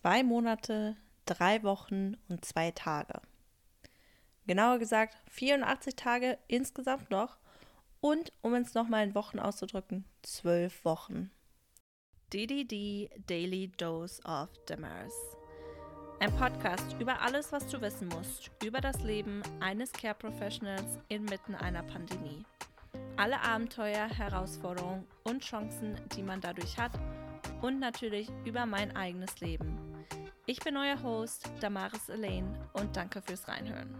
zwei Monate, drei Wochen und zwei Tage. Genauer gesagt 84 Tage insgesamt noch und, um es nochmal in Wochen auszudrücken, zwölf Wochen. DDD Daily Dose of Damaris. Ein Podcast über alles, was du wissen musst über das Leben eines Care Professionals inmitten einer Pandemie. Alle Abenteuer, Herausforderungen und Chancen, die man dadurch hat und natürlich über mein eigenes Leben. Ich bin euer Host, Damaris Elaine, und danke fürs Reinhören.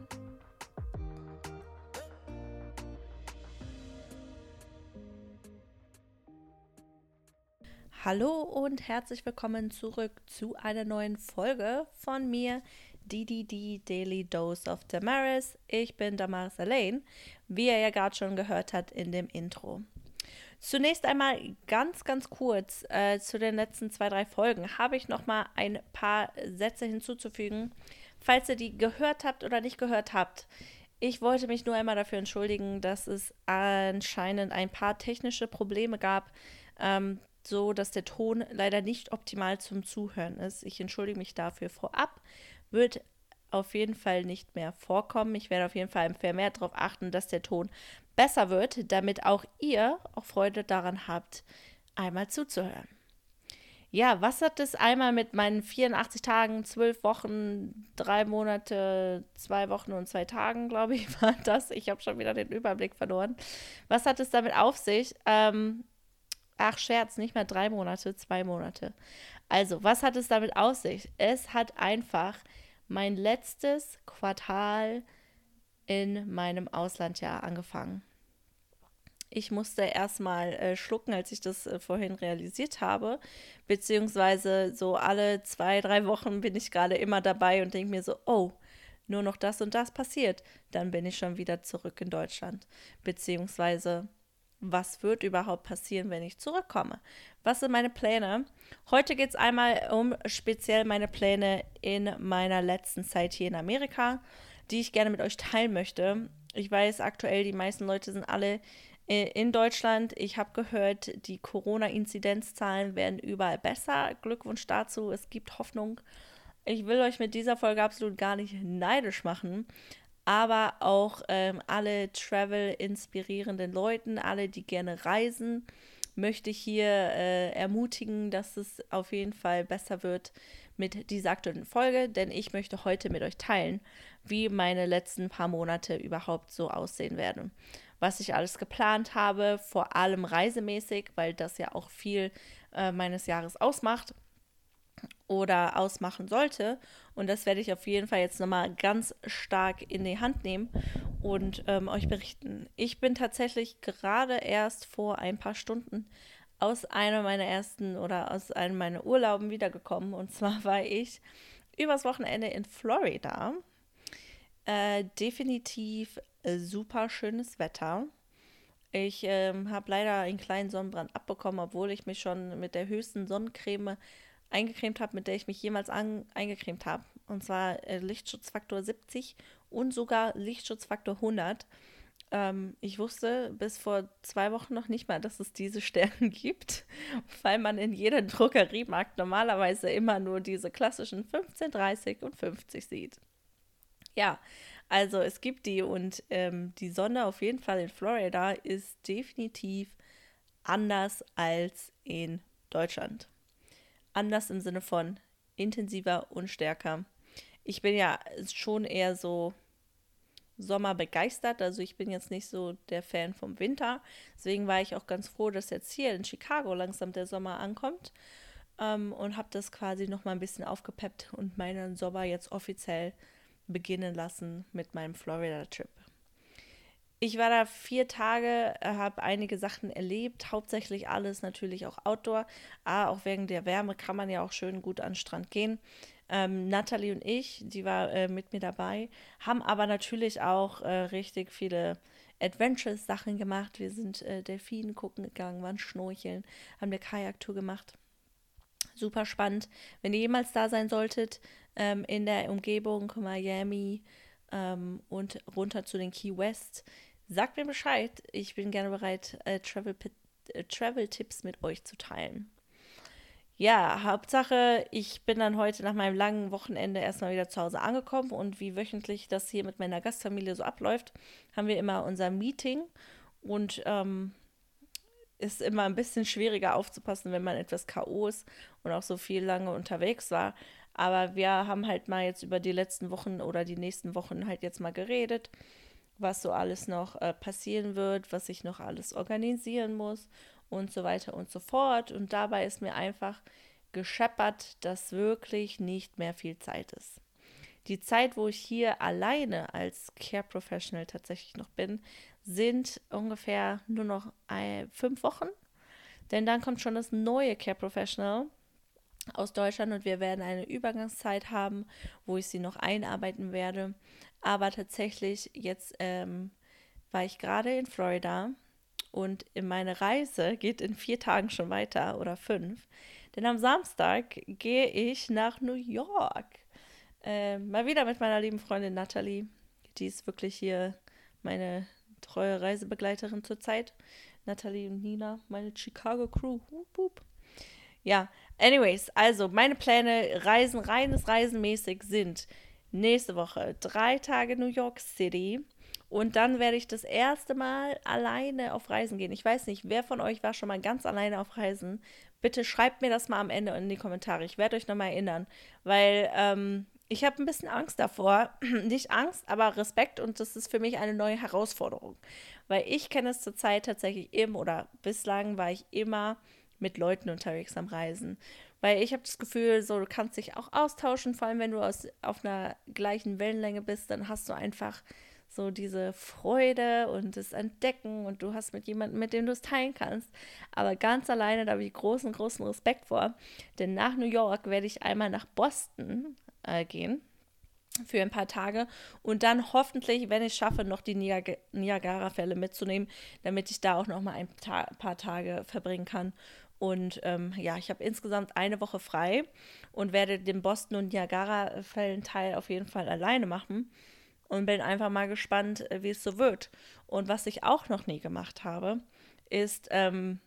Hallo und herzlich willkommen zurück zu einer neuen Folge von mir, DDD Daily Dose of Damaris. Ich bin Damaris Elaine, wie ihr ja gerade schon gehört habt in dem Intro. Zunächst einmal ganz, ganz kurz äh, zu den letzten zwei, drei Folgen habe ich noch mal ein paar Sätze hinzuzufügen, falls ihr die gehört habt oder nicht gehört habt. Ich wollte mich nur einmal dafür entschuldigen, dass es anscheinend ein paar technische Probleme gab, ähm, so dass der Ton leider nicht optimal zum Zuhören ist. Ich entschuldige mich dafür vorab. Wird auf jeden Fall nicht mehr vorkommen. Ich werde auf jeden Fall vermehrt darauf achten, dass der Ton besser wird, damit auch ihr auch Freude daran habt, einmal zuzuhören. Ja, was hat es einmal mit meinen 84 Tagen, 12 Wochen, drei Monate, zwei Wochen und zwei Tagen, glaube ich, war das. Ich habe schon wieder den Überblick verloren. Was hat es damit auf sich? Ähm, ach, Scherz, nicht mehr drei Monate, zwei Monate. Also, was hat es damit auf sich? Es hat einfach mein letztes Quartal in meinem Auslandjahr angefangen. Ich musste erstmal äh, schlucken, als ich das äh, vorhin realisiert habe. Beziehungsweise so alle zwei, drei Wochen bin ich gerade immer dabei und denke mir so, oh, nur noch das und das passiert. Dann bin ich schon wieder zurück in Deutschland. Beziehungsweise, was wird überhaupt passieren, wenn ich zurückkomme? Was sind meine Pläne? Heute geht es einmal um speziell meine Pläne in meiner letzten Zeit hier in Amerika, die ich gerne mit euch teilen möchte. Ich weiß aktuell, die meisten Leute sind alle äh, in Deutschland. Ich habe gehört, die Corona-Inzidenzzahlen werden überall besser. Glückwunsch dazu, es gibt Hoffnung. Ich will euch mit dieser Folge absolut gar nicht neidisch machen, aber auch ähm, alle Travel-inspirierenden Leuten, alle, die gerne reisen, möchte ich hier äh, ermutigen, dass es auf jeden Fall besser wird mit dieser aktuellen Folge, denn ich möchte heute mit euch teilen, wie meine letzten paar Monate überhaupt so aussehen werden. Was ich alles geplant habe, vor allem reisemäßig, weil das ja auch viel äh, meines Jahres ausmacht oder ausmachen sollte. Und das werde ich auf jeden Fall jetzt nochmal ganz stark in die Hand nehmen und ähm, euch berichten. Ich bin tatsächlich gerade erst vor ein paar Stunden aus einem meiner ersten oder aus einem meiner Urlauben wiedergekommen. Und zwar war ich übers Wochenende in Florida. Äh, definitiv äh, super schönes Wetter. Ich ähm, habe leider einen kleinen Sonnenbrand abbekommen, obwohl ich mich schon mit der höchsten Sonnencreme eingecremt habe, mit der ich mich jemals an, eingecremt habe. Und zwar äh, Lichtschutzfaktor 70 und sogar Lichtschutzfaktor 100. Ähm, ich wusste bis vor zwei Wochen noch nicht mal, dass es diese Sterne gibt, weil man in jedem Drogeriemarkt normalerweise immer nur diese klassischen 15, 30 und 50 sieht. Ja, also es gibt die und ähm, die Sonne auf jeden Fall in Florida ist definitiv anders als in Deutschland. Anders im Sinne von intensiver und stärker. Ich bin ja schon eher so Sommer begeistert, also ich bin jetzt nicht so der Fan vom Winter. Deswegen war ich auch ganz froh, dass jetzt hier in Chicago langsam der Sommer ankommt ähm, und habe das quasi noch mal ein bisschen aufgepeppt und meinen Sommer jetzt offiziell beginnen lassen mit meinem Florida-Trip. Ich war da vier Tage, habe einige Sachen erlebt, hauptsächlich alles natürlich auch Outdoor. Ah, auch wegen der Wärme kann man ja auch schön gut an den Strand gehen. Ähm, Natalie und ich, die war äh, mit mir dabei, haben aber natürlich auch äh, richtig viele Adventures-Sachen gemacht. Wir sind äh, Delfinen gucken gegangen, waren schnorcheln, haben eine Kajaktour gemacht. Super spannend. Wenn ihr jemals da sein solltet, ähm, in der Umgebung Miami ähm, und runter zu den Key West, sagt mir Bescheid. Ich bin gerne bereit, äh, Travel, äh, Travel mit euch zu teilen. ja, Hauptsache, ich bin dann heute nach meinem langen Wochenende erstmal wieder zu Hause angekommen und wie wöchentlich das hier mit meiner Gastfamilie so abläuft, haben wir immer unser Meeting und ähm, ist immer ein bisschen schwieriger aufzupassen, wenn man etwas K.O. ist und auch so viel lange unterwegs war. Aber wir haben halt mal jetzt über die letzten Wochen oder die nächsten Wochen halt jetzt mal geredet, was so alles noch äh, passieren wird, was ich noch alles organisieren muss und so weiter und so fort. Und dabei ist mir einfach gescheppert, dass wirklich nicht mehr viel Zeit ist. Die Zeit, wo ich hier alleine als Care Professional tatsächlich noch bin, sind ungefähr nur noch ein, fünf Wochen. Denn dann kommt schon das neue Care Professional aus Deutschland und wir werden eine Übergangszeit haben, wo ich sie noch einarbeiten werde. Aber tatsächlich, jetzt ähm, war ich gerade in Florida und meine Reise geht in vier Tagen schon weiter oder fünf. Denn am Samstag gehe ich nach New York. Äh, mal wieder mit meiner lieben Freundin Natalie. Die ist wirklich hier meine treue Reisebegleiterin zurzeit. Natalie und Nina, meine Chicago Crew. Hup, hup. Ja, anyways, also meine Pläne, Reisen, reines Reisenmäßig sind nächste Woche drei Tage New York City und dann werde ich das erste Mal alleine auf Reisen gehen. Ich weiß nicht, wer von euch war schon mal ganz alleine auf Reisen? Bitte schreibt mir das mal am Ende in die Kommentare. Ich werde euch nochmal erinnern, weil ähm, ich habe ein bisschen Angst davor. nicht Angst, aber Respekt und das ist für mich eine neue Herausforderung. Weil ich kenne es zurzeit tatsächlich immer oder bislang war ich immer mit Leuten unterwegs am Reisen. Weil ich habe das Gefühl, so du kannst dich auch austauschen, vor allem wenn du aus, auf einer gleichen Wellenlänge bist, dann hast du einfach so diese Freude und das Entdecken und du hast mit jemandem, mit dem du es teilen kannst. Aber ganz alleine, da habe ich großen, großen Respekt vor. Denn nach New York werde ich einmal nach Boston äh, gehen für ein paar Tage und dann hoffentlich, wenn ich schaffe, noch die Niag Niagara-Fälle mitzunehmen, damit ich da auch noch mal ein paar Tage verbringen kann. Und ähm, ja, ich habe insgesamt eine Woche frei und werde den Boston- und Niagara-Fällen-Teil auf jeden Fall alleine machen und bin einfach mal gespannt, äh, wie es so wird. Und was ich auch noch nie gemacht habe, ist ähm,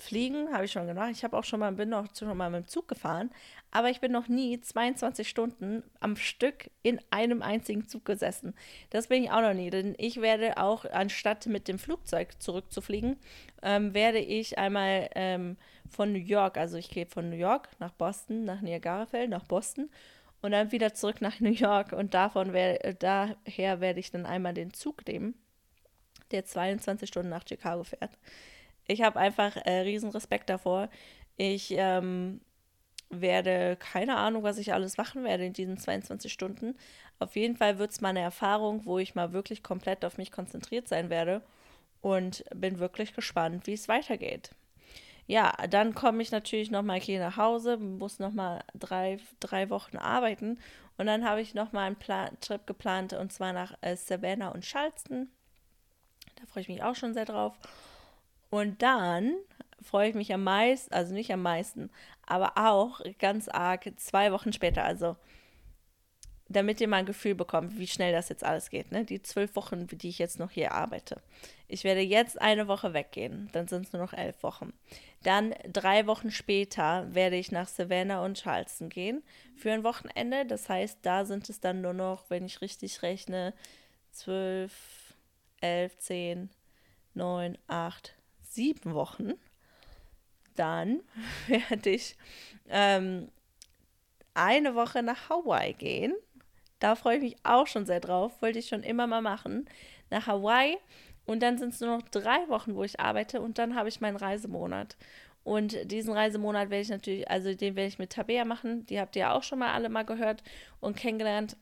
Fliegen, habe ich schon gemacht. Ich habe auch schon mal, bin noch schon mal mit dem Zug gefahren, aber ich bin noch nie 22 Stunden am Stück in einem einzigen Zug gesessen. Das bin ich auch noch nie, denn ich werde auch, anstatt mit dem Flugzeug zurückzufliegen, ähm, werde ich einmal ähm, von New York, also ich gehe von New York nach Boston, nach Niagarafeld, nach Boston und dann wieder zurück nach New York und davon wär, äh, daher werde ich dann einmal den Zug nehmen, der 22 Stunden nach Chicago fährt. Ich habe einfach äh, riesen Respekt davor. Ich ähm, werde keine Ahnung, was ich alles machen werde in diesen 22 Stunden. Auf jeden Fall wird es mal eine Erfahrung, wo ich mal wirklich komplett auf mich konzentriert sein werde und bin wirklich gespannt, wie es weitergeht ja, dann komme ich natürlich nochmal hier nach Hause, muss nochmal drei, drei Wochen arbeiten. Und dann habe ich nochmal einen Plan Trip geplant und zwar nach äh, Savannah und Charleston. Da freue ich mich auch schon sehr drauf. Und dann freue ich mich am meisten, also nicht am meisten, aber auch ganz arg zwei Wochen später, also damit ihr mal ein Gefühl bekommt, wie schnell das jetzt alles geht. Ne? Die zwölf Wochen, die ich jetzt noch hier arbeite. Ich werde jetzt eine Woche weggehen, dann sind es nur noch elf Wochen. Dann drei Wochen später werde ich nach Savannah und Charleston gehen für ein Wochenende. Das heißt, da sind es dann nur noch, wenn ich richtig rechne, zwölf, elf, zehn, neun, acht, sieben Wochen. Dann werde ich ähm, eine Woche nach Hawaii gehen da freue ich mich auch schon sehr drauf. Wollte ich schon immer mal machen. Nach Hawaii. Und dann sind es nur noch drei Wochen, wo ich arbeite. Und dann habe ich meinen Reisemonat. Und diesen Reisemonat werde ich natürlich, also den werde ich mit Tabea machen. Die habt ihr auch schon mal alle mal gehört und kennengelernt.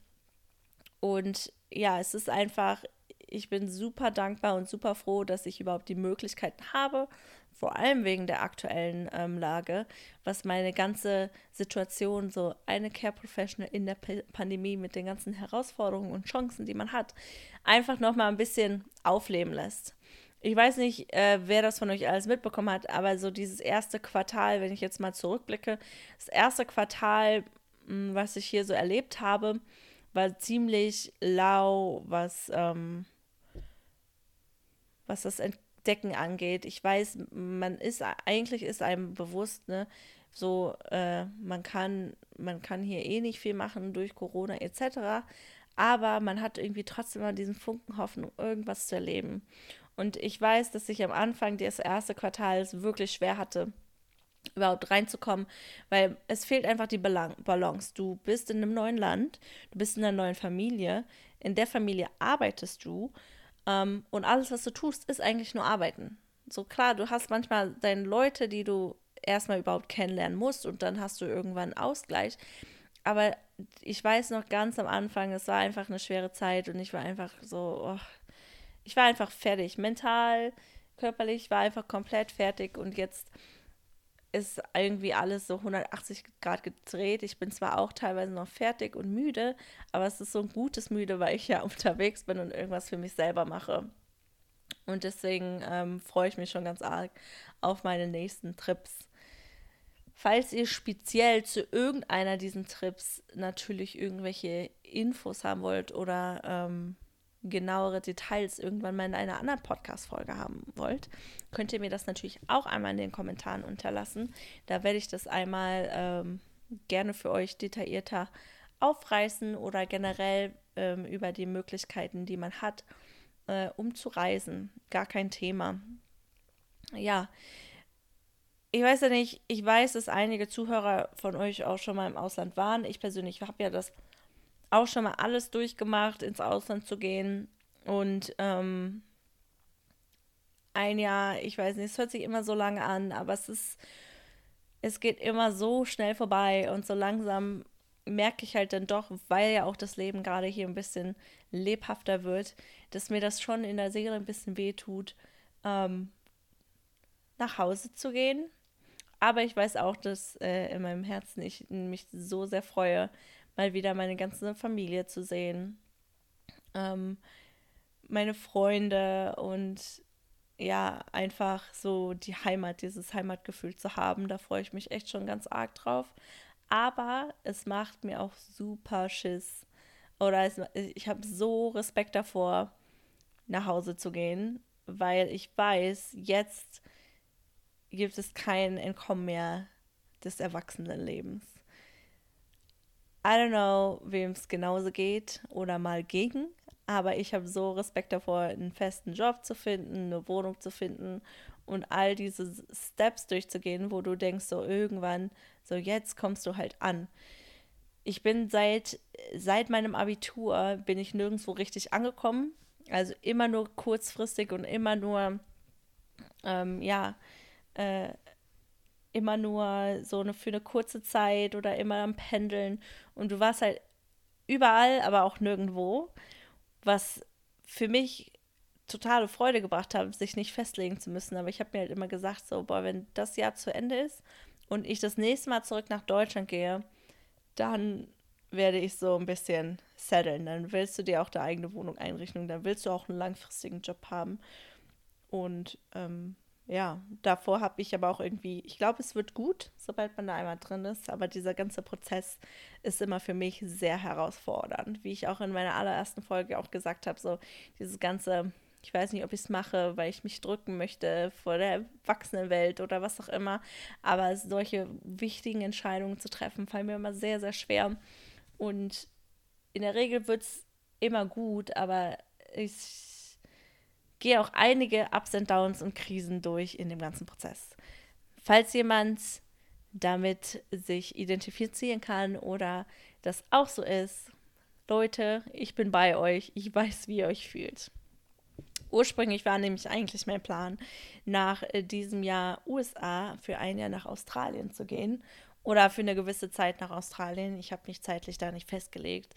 Und ja, es ist einfach, ich bin super dankbar und super froh, dass ich überhaupt die Möglichkeiten habe, vor allem wegen der aktuellen ähm, Lage, was meine ganze Situation, so eine Care Professional in der P Pandemie mit den ganzen Herausforderungen und Chancen, die man hat, einfach nochmal ein bisschen aufleben lässt. Ich weiß nicht, äh, wer das von euch alles mitbekommen hat, aber so dieses erste Quartal, wenn ich jetzt mal zurückblicke, das erste Quartal, mh, hm, was ich hier so erlebt habe, war ziemlich lau, was, ähm, was das Ent Decken angeht. Ich weiß, man ist eigentlich ist einem bewusst, ne, so äh, man kann man kann hier eh nicht viel machen durch Corona etc. Aber man hat irgendwie trotzdem mal diesen Funken Hoffnung, irgendwas zu erleben. Und ich weiß, dass ich am Anfang des ersten Quartals wirklich schwer hatte, überhaupt reinzukommen, weil es fehlt einfach die Balance. Du bist in einem neuen Land, du bist in einer neuen Familie, in der Familie arbeitest du ähm, und alles, was du tust, ist eigentlich nur arbeiten. So klar, du hast manchmal deine Leute, die du erstmal überhaupt kennenlernen musst und dann hast du irgendwann einen Ausgleich. Aber ich weiß noch ganz am Anfang, es war einfach eine schwere Zeit und ich war einfach so, oh, ich war einfach fertig. Mental, körperlich war einfach komplett fertig und jetzt ist irgendwie alles so 180 Grad gedreht. Ich bin zwar auch teilweise noch fertig und müde, aber es ist so ein gutes Müde, weil ich ja unterwegs bin und irgendwas für mich selber mache. Und deswegen ähm, freue ich mich schon ganz arg auf meine nächsten Trips. Falls ihr speziell zu irgendeiner diesen Trips natürlich irgendwelche Infos haben wollt oder ähm, genauere Details irgendwann mal in einer anderen Podcast-Folge haben wollt, könnt ihr mir das natürlich auch einmal in den Kommentaren unterlassen. Da werde ich das einmal ähm, gerne für euch detaillierter aufreißen oder generell ähm, über die Möglichkeiten, die man hat, äh, um zu reisen. Gar kein Thema. Ja, ich weiß ja nicht, ich weiß, dass einige Zuhörer von euch auch schon mal im Ausland waren. Ich persönlich habe ja das auch schon mal alles durchgemacht, ins Ausland zu gehen. Und ähm, ein Jahr, ich weiß nicht, es hört sich immer so lange an, aber es ist, es geht immer so schnell vorbei und so langsam merke ich halt dann doch, weil ja auch das Leben gerade hier ein bisschen lebhafter wird, dass mir das schon in der Seele ein bisschen weh tut, ähm, nach Hause zu gehen. Aber ich weiß auch, dass äh, in meinem Herzen ich mich so sehr freue, mal wieder meine ganze Familie zu sehen, ähm, meine Freunde und ja, einfach so die Heimat, dieses Heimatgefühl zu haben. Da freue ich mich echt schon ganz arg drauf. Aber es macht mir auch super Schiss. Oder es, ich habe so Respekt davor, nach Hause zu gehen, weil ich weiß, jetzt gibt es kein Entkommen mehr des Erwachsenenlebens. I don't know, wem es genauso geht oder mal gegen, aber ich habe so Respekt davor, einen festen Job zu finden, eine Wohnung zu finden und all diese Steps durchzugehen, wo du denkst, so irgendwann, so jetzt kommst du halt an. Ich bin seit, seit meinem Abitur, bin ich nirgendwo richtig angekommen. Also immer nur kurzfristig und immer nur, ähm, ja, äh, immer nur so eine, für eine kurze Zeit oder immer am Pendeln. Und du warst halt überall, aber auch nirgendwo. Was für mich totale Freude gebracht hat, sich nicht festlegen zu müssen. Aber ich habe mir halt immer gesagt, so, boah, wenn das Jahr zu Ende ist und ich das nächste Mal zurück nach Deutschland gehe, dann werde ich so ein bisschen setteln. Dann willst du dir auch deine eigene Wohnung einrichten. Dann willst du auch einen langfristigen Job haben. Und ähm, ja, davor habe ich aber auch irgendwie, ich glaube, es wird gut, sobald man da einmal drin ist, aber dieser ganze Prozess ist immer für mich sehr herausfordernd. Wie ich auch in meiner allerersten Folge auch gesagt habe, so dieses ganze, ich weiß nicht, ob ich es mache, weil ich mich drücken möchte vor der Erwachsenenwelt oder was auch immer, aber solche wichtigen Entscheidungen zu treffen, fallen mir immer sehr, sehr schwer. Und in der Regel wird es immer gut, aber ich gehe auch einige Ups und Downs und Krisen durch in dem ganzen Prozess. Falls jemand damit sich identifizieren kann oder das auch so ist, Leute, ich bin bei euch, ich weiß, wie ihr euch fühlt. Ursprünglich war nämlich eigentlich mein Plan, nach äh, diesem Jahr USA für ein Jahr nach Australien zu gehen oder für eine gewisse Zeit nach Australien. Ich habe mich zeitlich da nicht festgelegt,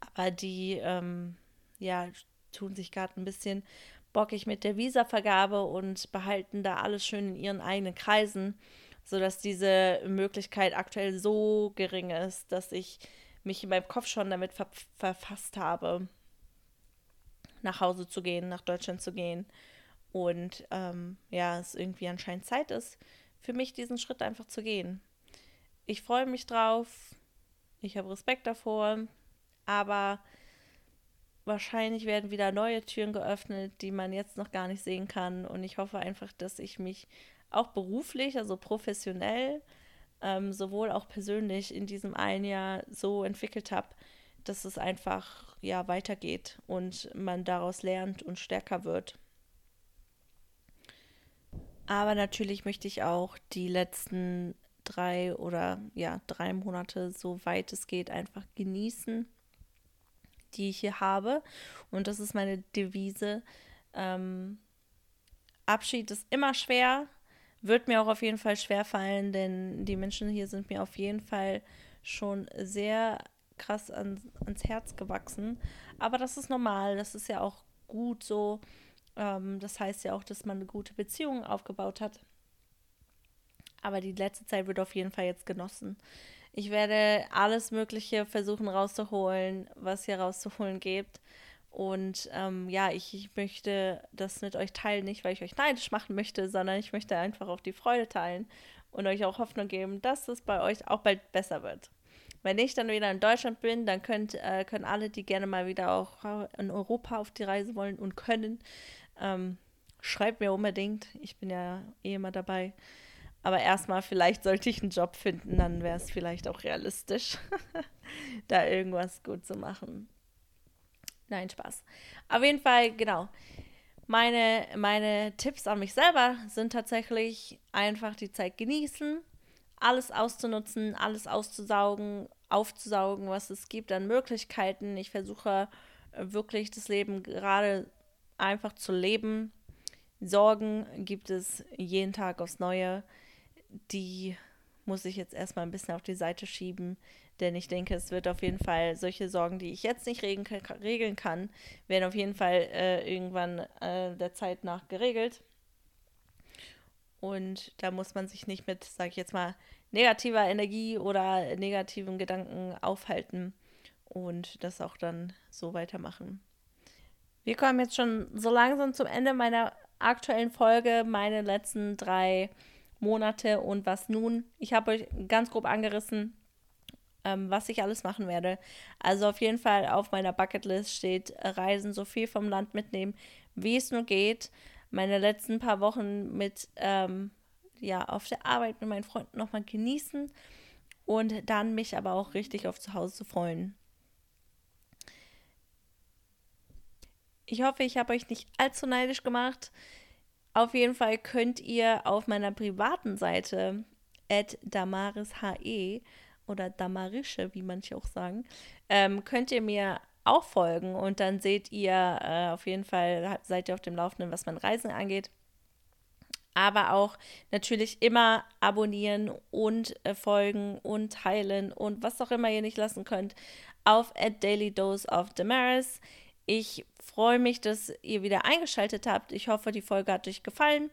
aber die ähm, ja tun sich gerade ein bisschen bockig mit der Visavergabe und behalten da alles schön in ihren eigenen Kreisen, sodass diese Möglichkeit aktuell so gering ist, dass ich mich in meinem Kopf schon damit ver verfasst habe, nach Hause zu gehen, nach Deutschland zu gehen. Und ähm, ja, es irgendwie anscheinend Zeit ist, für mich diesen Schritt einfach zu gehen. Ich freue mich drauf, ich habe Respekt davor, aber wahrscheinlich werden wieder neue Türen geöffnet, die man jetzt noch gar nicht sehen kann. Und ich hoffe einfach, dass ich mich auch beruflich, also professionell, ähm, sowohl auch persönlich in diesem einen Jahr so entwickelt habe, dass es einfach ja weitergeht und man daraus lernt und stärker wird. Aber natürlich möchte ich auch die letzten drei oder ja drei Monate, so weit es geht, einfach genießen die ich hier habe. Und das ist meine Devise. Ähm, Abschied ist immer schwer, wird mir auch auf jeden Fall schwer fallen, denn die Menschen hier sind mir auf jeden Fall schon sehr krass ans, ans Herz gewachsen. Aber das ist normal, das ist ja auch gut so. Ähm, das heißt ja auch, dass man eine gute Beziehung aufgebaut hat. Aber die letzte Zeit wird auf jeden Fall jetzt genossen. Ich werde alles Mögliche versuchen rauszuholen, was hier rauszuholen gibt. Und ähm, ja, ich, ich, möchte das mit euch teilen, nicht weil ich euch neidisch machen möchte, sondern ich möchte einfach auch die Freude teilen und euch auch Hoffnung geben, dass es bei euch auch bald besser wird. Wenn ich dann wieder in Deutschland bin, dann könnt, äh, können alle, die gerne mal wieder auch in Europa auf die Reise wollen und können, ähm, schreibt mir unbedingt. Ich bin ja eh immer dabei. Aber erstmal, vielleicht sollte ich einen Job finden, dann wäre es vielleicht auch realistisch, da irgendwas gut zu machen. Nein, Spaß. Auf jeden Fall, genau. Meine, meine Tipps an mich selber sind tatsächlich einfach die Zeit genießen, alles auszunutzen, alles auszusaugen, aufzusaugen, was es gibt an Möglichkeiten. Ich versuche wirklich das Leben gerade einfach zu leben. Sorgen gibt es jeden Tag aufs Neue die muss ich jetzt erstmal ein bisschen auf die Seite schieben, denn ich denke, es wird auf jeden Fall solche Sorgen, die ich jetzt nicht regeln kann, werden auf jeden Fall äh, irgendwann äh, der Zeit nach geregelt. Und da muss man sich nicht mit, sag ich jetzt mal, negativer Energie oder negativen Gedanken aufhalten und das auch dann so weitermachen. Wir kommen jetzt schon so langsam zum Ende meiner aktuellen Folge. Meine letzten drei Monate und was nun. Ich habe euch ganz grob angerissen, ähm, was ich alles machen werde. Also auf jeden Fall auf meiner Bucketlist steht äh, Reisen, so viel vom Land mitnehmen, wie es nur geht. Meine letzten paar Wochen mit, ähm, ja, auf der Arbeit mit meinen Freunden nochmal genießen und dann mich aber auch richtig auf zu Hause zu freuen. Ich hoffe, ich habe euch nicht allzu neidisch gemacht. Auf jeden Fall könnt ihr auf meiner privaten Seite damarishe oder damarische, wie manche auch sagen, ähm, könnt ihr mir auch folgen und dann seht ihr äh, auf jeden Fall, seid ihr auf dem Laufenden, was mein Reisen angeht. Aber auch natürlich immer abonnieren und äh, folgen und teilen und was auch immer ihr nicht lassen könnt auf at Daily Dose of Damaris. Ich freue mich, dass ihr wieder eingeschaltet habt. Ich hoffe, die Folge hat euch gefallen.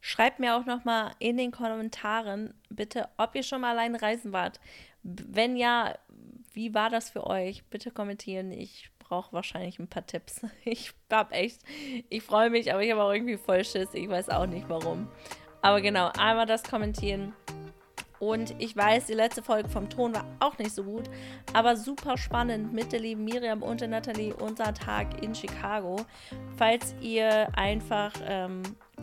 Schreibt mir auch noch mal in den Kommentaren bitte, ob ihr schon mal allein reisen wart. Wenn ja, wie war das für euch? Bitte kommentieren. Ich brauche wahrscheinlich ein paar Tipps. Ich hab echt, ich freue mich, aber ich habe auch irgendwie voll Schiss. Ich weiß auch nicht warum. Aber genau, einmal das kommentieren. Und ich weiß, die letzte Folge vom Ton war auch nicht so gut, aber super spannend mit der lieben Miriam und der Nathalie, unser Tag in Chicago. Falls ihr einfach ähm,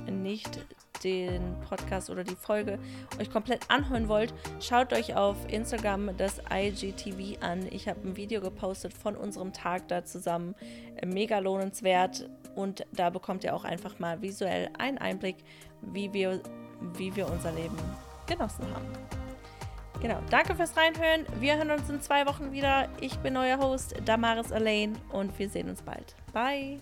nicht den Podcast oder die Folge euch komplett anhören wollt, schaut euch auf Instagram das IGTV an. Ich habe ein Video gepostet von unserem Tag da zusammen. Mega lohnenswert und da bekommt ihr auch einfach mal visuell einen Einblick, wie wir, wie wir unser Leben genossen haben. Genau, danke fürs Reinhören. Wir hören uns in zwei Wochen wieder. Ich bin euer Host Damaris Elaine und wir sehen uns bald. Bye.